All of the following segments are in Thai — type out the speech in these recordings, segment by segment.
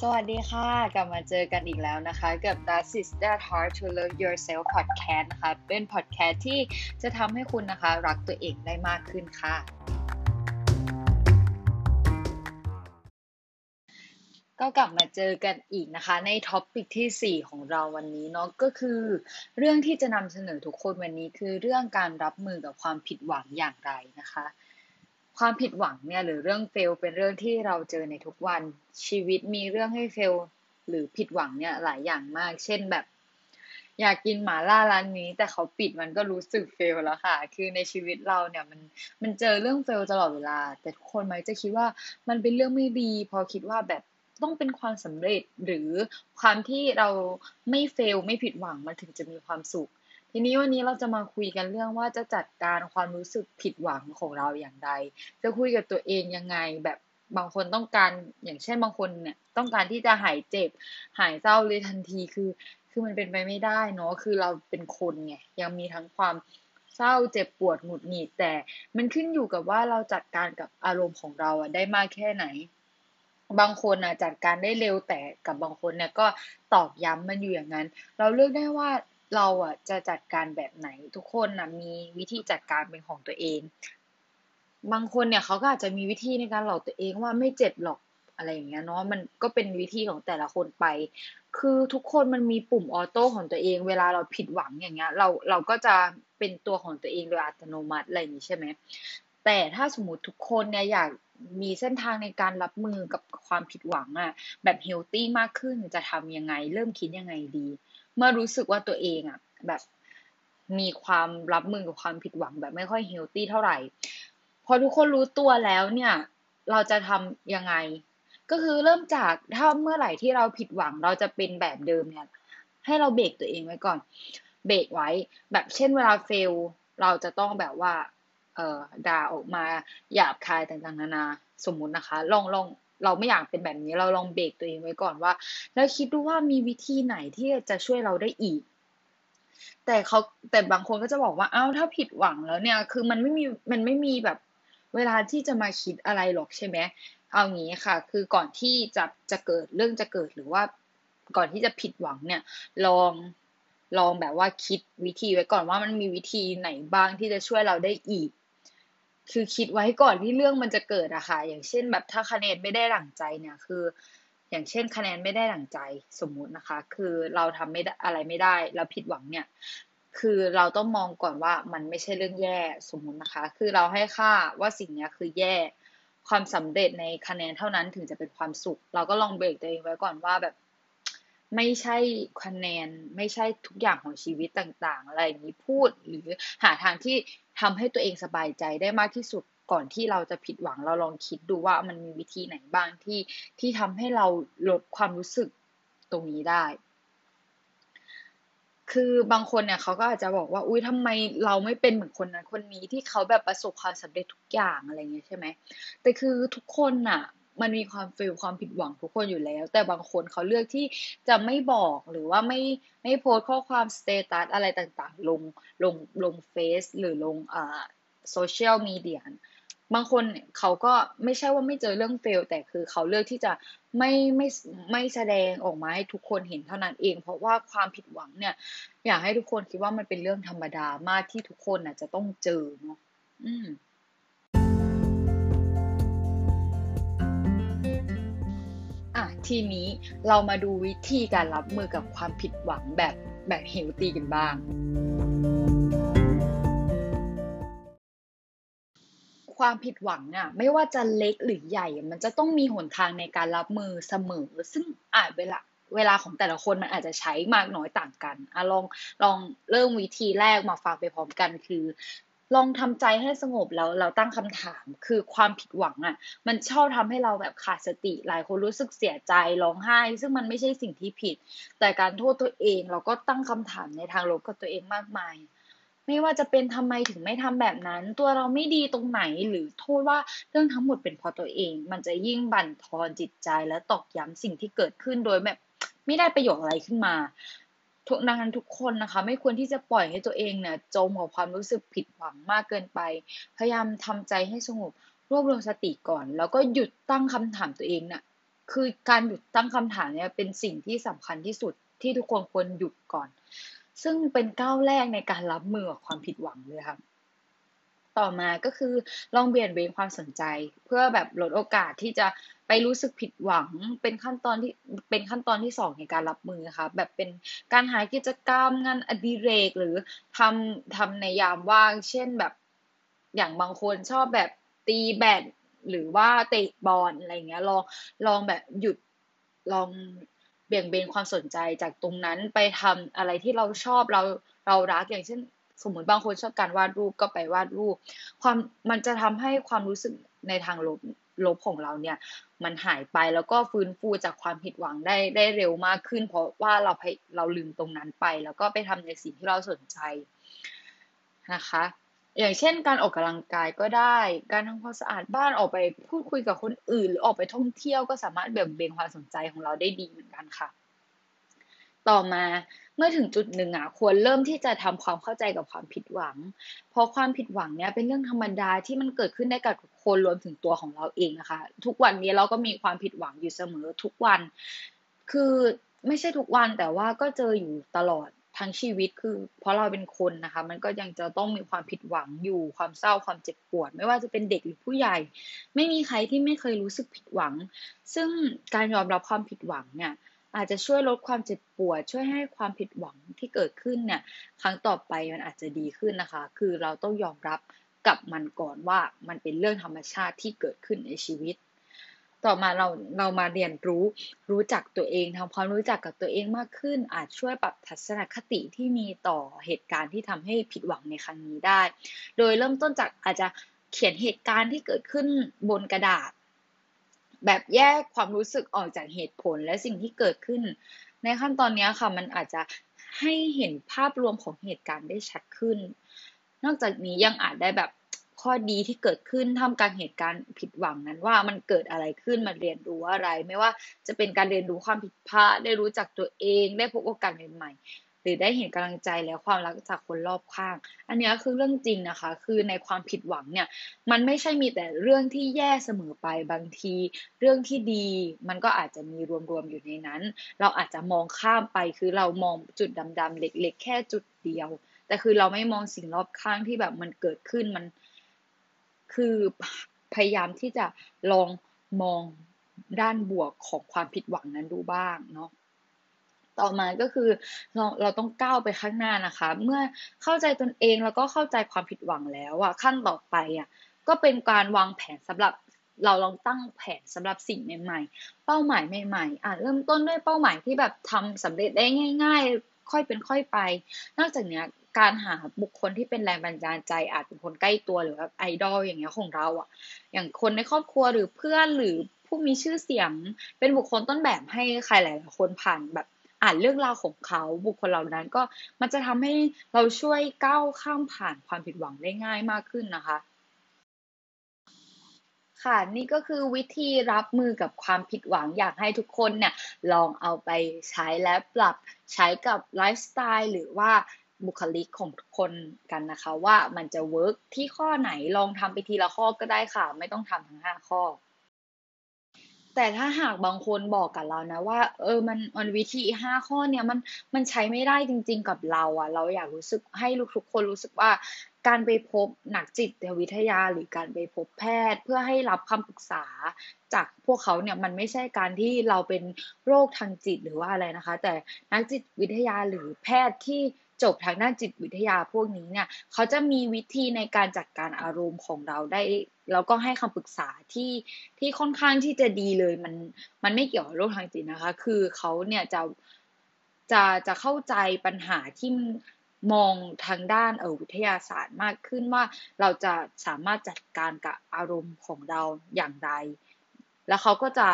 สวัสดีค่ะ กลับมาเจอกันอีกแล้วนะคะกับ That is That Hard to Love Yourself Podcast นะคะ เป็น podcast ที่จะทำให้คุณนะคะ รักตัวเองได้มากขึ้นค่ะ ก็กลับมาเจอกันอีกนะคะ ใน topic ที่ 4 ของเราวันนี้เนาะก็คือ เรื่องที่จะนำเสนอทุกคนวันนี้คือเรื่องการรับมือกับความผิดหวังอย่างไรนะคะ ความผิดหวังเนี่ยหรือเรื่องเฟลเป็นเรื่องที่เราเจอในทุกวันชีวิตมีเรื่องให้เฟลหรือผิดหวังเนี่ยหลายอย่างมาก เช่นแบบ อยากกินหมาล่าร้านนี้ แต่เขาปิดมันก็รู้สึกเฟลแล้วค่ะ คือในชีวิตเราเนี่ยมันมันเจอเรื่องเฟลตลอดเวลา แต่ทุกคนมักจะคิดว่ามันเป็นเรื่องไม่ดี พอคิดว่าแบบต้องเป็นความสำเร็จหรือความที่เราไม่เฟลไม่ผิดหวังมันถึงจะมีความสุข ทีนี้วันนี้เราจะมาคุยกันเรื่องว่าจะจัดการความรู้สึกผิดหวังของเราอย่างไร จะคุยกับตัวเองยังไงแบบบางคนต้องการอย่างเช่นบางคนเนี่ยต้องการที่จะหายเจ็บ หายเศร้าเลยทันทีคือ คือมันเป็นไปไม่ได้เนาะคือเราเป็นคนไงยังมีทั้งความเศร้าเจ็บปวดหงุดหงิดแต่ มันขึ้นอยู่กับว่าเราจัดการกับอารมณ์ของเราอะได้มากแค่ไหน บางคนอะจัดการได้เร็วแต่กับบางคนเนี่ยก็ตอกย้ำมันอยู่อย่างนั้น เราเลือกได้ว่า เราอะจะจัดการแบบไหนทุกคนนะมีวิธีจัดการเป็นของตัวเอง บางคนเนี่ยเขาก็อาจจะมีวิธีในการหลอกตัวเองว่าไม่เจ็บหรอกอะไรอย่างเงี้ยเนาะมันก็เป็นวิธีของแต่ละคนไป คือทุกคนมันมีปุ่มออโต้ของตัวเอง เวลาเราผิดหวังอย่างเงี้ย เราเราก็จะเป็นตัวของตัวเองโดยอัตโนมัติอะไรอย่างนี้ใช่ไหมแต่ถ้าสมมติทุกคนเนี่ยอยากมีเส้นทางในการรับมือกับความผิดหวังอะแบบเฮลตี้มากขึ้นจะทำยังไง เริ่มคิดยังไงดี เมื่อรู้สึกว่าตัวเองอะแบบมีความรับมือกับความผิดหวังแบบไม่ค่อยเฮลตี้เท่าไหร่ พอทุกคนรู้ตัวแล้วเนี่ย เราจะทำยังไง ก็คือเริ่มจากถ้าเมื่อไหร่ที่เราผิดหวังเราจะเป็นแบบเดิมเนี่ย ให้เราเบรกตัวเองไว้ก่อน เบรกไว้ แบบเช่นเวลาเฟล เราจะต้องแบบว่า เอ่อด่าออกมาหยาบคายต่างๆนานา สมมุตินะคะ ลองลอง เราไม่อยากเป็นแบบนี้เราลองเบรกตัวเองไว้ก่อนว่า แล้วคิดดูว่ามีวิธีไหนที่จะช่วยเราได้อีก แต่เขาแต่บางคนก็จะบอกว่าเอ้าถ้าผิดหวังแล้วเนี่ย คือมันไม่มีมันไม่มีแบบเวลาที่จะมาคิดอะไรหรอกใช่ไหมเอางี้ค่ะ คือก่อนที่จะจะเกิดเรื่องจะเกิดหรือว่าก่อนที่จะผิดหวังเนี่ย ลองลองแบบว่าคิดวิธีไว้ก่อนว่ามันมีวิธีไหนบ้างที่จะช่วยเราได้อีก คือคิดไว้ก่อนที่เรื่องมันจะเกิดอะค่ะ อย่างเช่นแบบถ้าคะแนนไม่ได้หลังใจเนี่ยคือ อย่างเช่นคะแนนไม่ได้หลังใจสมมุตินะคะ คือเราทำไม่ได้อะไรไม่ได้เราผิดหวังเนี่ย คือเราต้องมองก่อนว่ามันไม่ใช่เรื่องแย่สมมุตินะคะ คือเราให้ค่าว่าสิ่งนี้คือแย่ความสำเร็จในคะแนนเท่านั้นถึงจะเป็นความสุข เราก็ลองเบรกตัวเองไว้ก่อนว่าแบบ ไม่ใช่คะแนนไม่ใช่ทุกอย่างของชีวิตต่าง ๆ อะไรอย่างนี้พูดหรือหาทางที่ ทำให้ตัวเองสบายใจได้มากที่สุดก่อนที่เราจะผิดหวังเราลองคิดดูว่ามันมีวิธีไหนบ้างที่ที่ทำให้เราลดความรู้สึกตรงนี้ได้ คือบางคนเนี่ยเขาก็อาจจะบอกว่า อุ้ยทำไมเราไม่เป็นเหมือนคนนั้นคนนี้ที่เขาแบบประสบความสำเร็จทุกอย่างอะไรเงี้ยใช่ไหมแต่คือทุกคนน่ะ มันมีความเฟลความผิดหวังทุกคนอยู่แล้ว แต่บางคนเขาเลือกที่จะไม่บอกหรือว่าไม่ไม่โพสข้อความสเตตัสอะไรต่างๆ ลงลงลงเฟซหรือลงอ่าโซเชียลมีเดียบางคนเขาก็ไม่ใช่ว่าไม่เจอเรื่องเฟล แต่คือเขาเลือกที่จะไม่ไม่ไม่แสดงออกมาให้ทุกคนเห็นเท่านั้นเอง เพราะว่าความผิดหวังเนี่ย อยากให้ทุกคนคิดว่ามันเป็นเรื่องธรรมดามากที่ทุกคนน่ะจะต้องเจอเนาะอืม ทีนี้เรามาดูวิธีการรับมือกับความผิดหวังแบบแบบเฮลตี้กันบ้าง ความผิดหวังอะไม่ว่าจะเล็กหรือใหญ่ มันจะต้องมีหนทางในการรับมือเสมอ ซึ่งอาจเวลาเวลาของแต่ละคนมันอาจจะใช้มากน้อยต่างกันอะลองลองเริ่มวิธีแรกมาฟังไปพร้อมกันคือ ลองทำใจให้สงบแล้วเราตั้งคำถามคือความผิดหวังอะ่ะ มันชอบทำให้เราแบบขาดสติหลายคนรู้สึกเสียใจร้องไห้ ซึ่งมันไม่ใช่สิ่งที่ผิด แต่การโทษตัวเองเราก็ตั้งคำถามในทางลบกับตัวเองมากมาย ไม่ว่าจะเป็นทำไมถึงไม่ทำแบบนั้น ตัวเราไม่ดีตรงไหนหรือโทษว่าเรื่องทั้งหมดเป็นเพราะตัวเอง มันจะยิ่งบั่นทอนจิตใจและตอกย้ำสิ่งที่เกิดขึ้นโดยแบบไม่ได้ประโยชน์อะไรขึ้นมา ทุกนางนั้นทุกคนนะคะ ไม่ควรที่จะปล่อยให้ตัวเองเนี่ยจมกับความรู้สึกผิดหวังมากเกินไป พยายามทำใจให้สงบรวบรวมสติก่อน แล้วก็หยุดตั้งคำถามตัวเองนะ่ะคือการหยุดตั้งคำถามเนี่ยเป็นสิ่งที่สำคัญที่สุดที่ทุกคนควรหยุดก่อน ซึ่งเป็นก้าวแรกในการรับมือกับความผิดหวังเลยค่ะ ต่อมาก็คือลองเบี่ยนเบนความสนใจ เพื่อแบบลดโอกาสที่จะไปรู้สึกผิดหวังเป็นขั้นตอนที่เป็นขั้นตอนที่สองในการรับมือค่ะแบบเป็นการหากิจกรรมงานอดิเรกหรือทำทำในยามว่าง เช่นแบบอย่างบางคนชอบแบบตีแบดหรือว่าเตะบอลอะไรเงี้ยลองลองแบบหยุดลองเบี่ยงเบนความสนใจจากตรงนั้นไปทำอะไรที่เราชอบเราเรารักอย่างเช่น สมมติบางคนชอบการวาดรูปก็ไปวาดรูป ความมันจะทำให้ความรู้สึกในทางลบลบของเราเนี่ย มันหายไปแล้วก็ฟื้นฟูจากความผิดหวังได้ได้เร็วมากขึ้น เพราะว่าเราเราลืมตรงนั้นไป แล้วก็ไปทำในสิ่งที่เราสนใจนะคะ อย่างเช่นการออกกำลังกายก็ได้ การทำความสะอาดบ้านออกไปพูดคุยกับคนอื่น หรือออกไปท่องเที่ยวก็สามารถเบี่ยงเบนความสนใจของเราได้ดีเหมือนกันค่ะ ต่อมาเมื่อถึงจุดหนึ่งอะควรเริ่มที่จะทำความเข้าใจกับความผิดหวัง เพราะความผิดหวังเนี่ยเป็นเรื่องธรรมดาที่มันเกิดขึ้นได้กับคนรวมถึงตัวของเราเองนะคะ ทุกวันนี้เราก็มีความผิดหวังอยู่เสมอทุกวัน คือไม่ใช่ทุกวันแต่ว่าก็เจออยู่ตลอดทั้งชีวิตคือ เพราะเราเป็นคนนะคะ มันก็ยังจะต้องมีความผิดหวังอยู่ความเศร้าความเจ็บปวด ไม่ว่าจะเป็นเด็กหรือผู้ใหญ่ ไม่มีใครที่ไม่เคยรู้สึกผิดหวัง ซึ่งการยอมรับความผิดหวังเนี่ย อาจจะช่วยลดความเจ็บปวด ช่วยให้ความผิดหวังที่เกิดขึ้นเนี่ย ครั้งต่อไปมันอาจจะดีขึ้นนะคะ คือเราต้องยอมรับกับมันก่อนว่ามันเป็นเรื่องธรรมชาติที่เกิดขึ้นในชีวิต ต่อมาเราเรามาเรียนรู้รู้จักตัวเองทำความรู้จักกับตัวเองมากขึ้น อาจช่วยปรับทัศนคติที่มีต่อเหตุการณ์ที่ทำให้ผิดหวังในครั้งนี้ได้ โดยเริ่มต้นจากอาจจะเขียนเหตุการณ์ที่เกิดขึ้นบนกระดาษ แบบแยกความรู้สึกออกจากเหตุผลและสิ่งที่เกิดขึ้น ในขั้นตอนนี้ค่ะมันอาจจะให้เห็นภาพรวมของเหตุการณ์ได้ชัดขึ้น นอกจากนี้ยังอาจได้แบบข้อดีที่เกิดขึ้นทำการเหตุการณ์ผิดหวังนั้นว่ามันเกิดอะไรขึ้นมาเรียนรู้อะไร ไม่ว่าจะเป็นการเรียนรู้ความผิดพลาดได้รู้จักตัวเอง ได้พบโอกาสใหม่ หรือได้เห็นกำลังใจและความรักจากคนรอบข้าง อันนี้คือเรื่องจริงนะคะ คือในความผิดหวังเนี่ย มันไม่ใช่มีแต่เรื่องที่แย่เสมอไปบางที เรื่องที่ดีมันก็อาจจะมีรวมๆอยู่ในนั้น เราอาจจะมองข้ามไปคือเรามองจุดดำๆเล็ก ๆ แค่จุดเดียว แต่คือเราไม่มองสิ่งรอบข้างที่แบบมันเกิดขึ้นมัน คือพยายามที่จะลองมองด้านบวกของความผิดหวังนั้นดูบ้างเนาะ ต่อมาก็คือเราเราต้องก้าวไปข้างหน้านะคะ เมื่อเข้าใจตนเองแล้วก็เข้าใจความผิดหวังแล้วอะขั้นต่อไปอะก็เป็นการวางแผนสำหรับเราลองตั้งแผนสำหรับสิ่งใหม่ ๆ เป้าหมายใหม่ๆอะเริ่มต้นด้วยเป้าหมายที่แบบทำสำเร็จได้ง่าย ๆ ค่อยเป็นค่อยไป นอกจากนี้การหาบุคคลที่เป็นแรงบันดาลใจอาจเป็นคนใกล้ตัวหรือแบบไอดอลอย่างเงี้ยของเราอะ อย่างคนในครอบครัวหรือเพื่อนหรือผู้มีชื่อเสียง เป็นบุคคลต้นแบบให้ใครหลายๆคนผ่านแบบ อ่านเรื่องราวของเขาบุคคลเหล่านั้นก็มันจะทำให้เราช่วยก้าวข้ามผ่านความผิดหวังได้ง่ายมากขึ้นนะคะ ค่ะนี่ก็คือวิธีรับมือกับความผิดหวังอยากให้ทุกคนเนี่ยลองเอาไปใช้และปรับใช้กับไลฟ์สไตล์หรือว่าบุคลิกของทุกคนกันนะคะ ว่ามันจะเวิร์กที่ข้อไหนลองทำไปทีละข้อก็ได้ค่ะ ไม่ต้องทำทั้งห้าข้อ แต่ถ้าหากบางคนบอกกับเรานะว่า เออมันมันวิธีห้าข้อเนี่ยมันมันใช้ไม่ได้จริง ๆ กับเราอะเราอยากรู้สึกให้ทุกคนรู้สึกว่าการไปพบนักจิตวิทยาหรือการไปพบแพทย์ เพื่อให้รับคำปรึกษาจากพวกเขาเนี่ยมันไม่ใช่การที่เราเป็นโรคทางจิตหรือว่าอะไรนะคะ แต่นักจิตวิทยาหรือแพทย์ที่จบทางด้านจิตวิทยาพวกนี้เนี่ยเขาจะมีวิธีในการจัดการอารมณ์ของเราได้ แล้วก็ให้คำปรึกษาที่ที่ค่อนข้างที่จะดีเลยมันมันไม่เกี่ยวกับโรคทางจิตนะคะ คือเขาเนี่ยจะจะจะเข้าใจปัญหาที่มองทางด้านเออวิทยาศาสตร์มากขึ้นว่าเราจะสามารถจัดการกับอารมณ์ของเราอย่างไร แล้วเขาก็จะ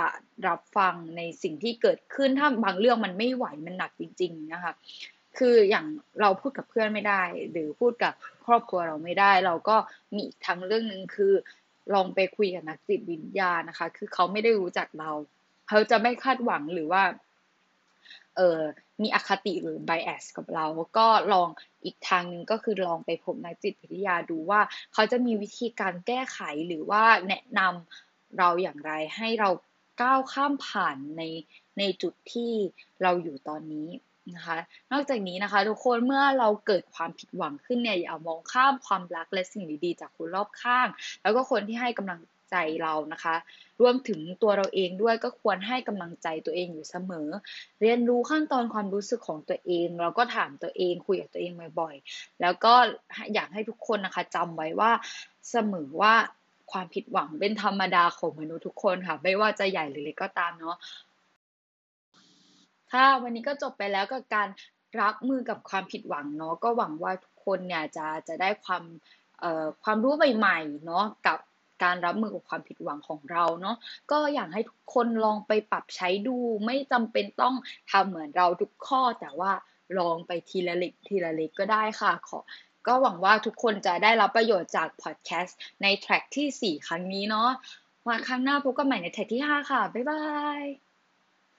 รับฟังในสิ่งที่เกิดขึ้นถ้าบางเรื่องมันไม่ไหวมันหนักจริง ๆ นะคะ คืออย่างเราพูดกับเพื่อนไม่ได้ หรือพูดกับครอบครัวเราไม่ได้ เราก็มีทางเรื่องหนึ่งคือ ลองไปคุยกับนักจิตวิญญาณนะคะ คือเขาไม่ได้รู้จักเราเขาจะไม่คาดหวังหรือว่า เออมีอคติหรือ bias กับเรา ก็ลองอีกทางหนึ่งก็คือลองไปพบนักจิตวิทยาดูว่าเขาจะมีวิธีการแก้ไขหรือว่าแนะนำเราอย่างไรให้เราก้าวข้ามผ่านในในจุดที่เราอยู่ตอนนี้ นะคะ นอกจากนี้นะคะ ทุกคนเมื่อเราเกิดความผิดหวังขึ้นเนี่ยอย่ามองข้ามความรักและสิ่งดีๆ จากคนรอบข้าง แล้วก็คนที่ให้กำลังใจเรานะคะ รวมถึงตัวเราเองด้วยก็ควรให้กำลังใจตัวเองอยู่เสมอ เรียนรู้ขั้นตอนความรู้สึกของตัวเอง แล้วก็ถามตัวเองคุยกับตัวเองบ่อยๆ แล้วก็อยากให้ทุกคนนะคะจำไว้ว่าเสมอว่าความผิดหวังเป็นธรรมดาของมนุษย์ทุกคนค่ะ ไม่ว่าจะใหญ่หรือเล็กก็ตามเนาะ ค่ะวันนี้ก็จบไปแล้วกับการรับมือกับความผิดหวังเนาะก็หวังว่าทุกคนเนี่ยจะจะได้ความเอ่อความรู้ใหม่ๆเนาะกับการรับมือกับความผิดหวังของเราเนาะก็อยากให้ทุกคนลองไปปรับใช้ดูไม่จำเป็นต้องทำเหมือนเราทุกข้อ แต่ว่าลองไปทีละเล็กทีละเล็กก็ได้ค่ะขอก็หวังว่าทุกคนจะได้รับประโยชน์จากพอดแคสต์ในแทร็กที่ 4 ครั้งนี้เนาะมาครั้งหน้าพบกันใหม่ในแทร็กที่ 5 ค่ะ บ๊ายบาย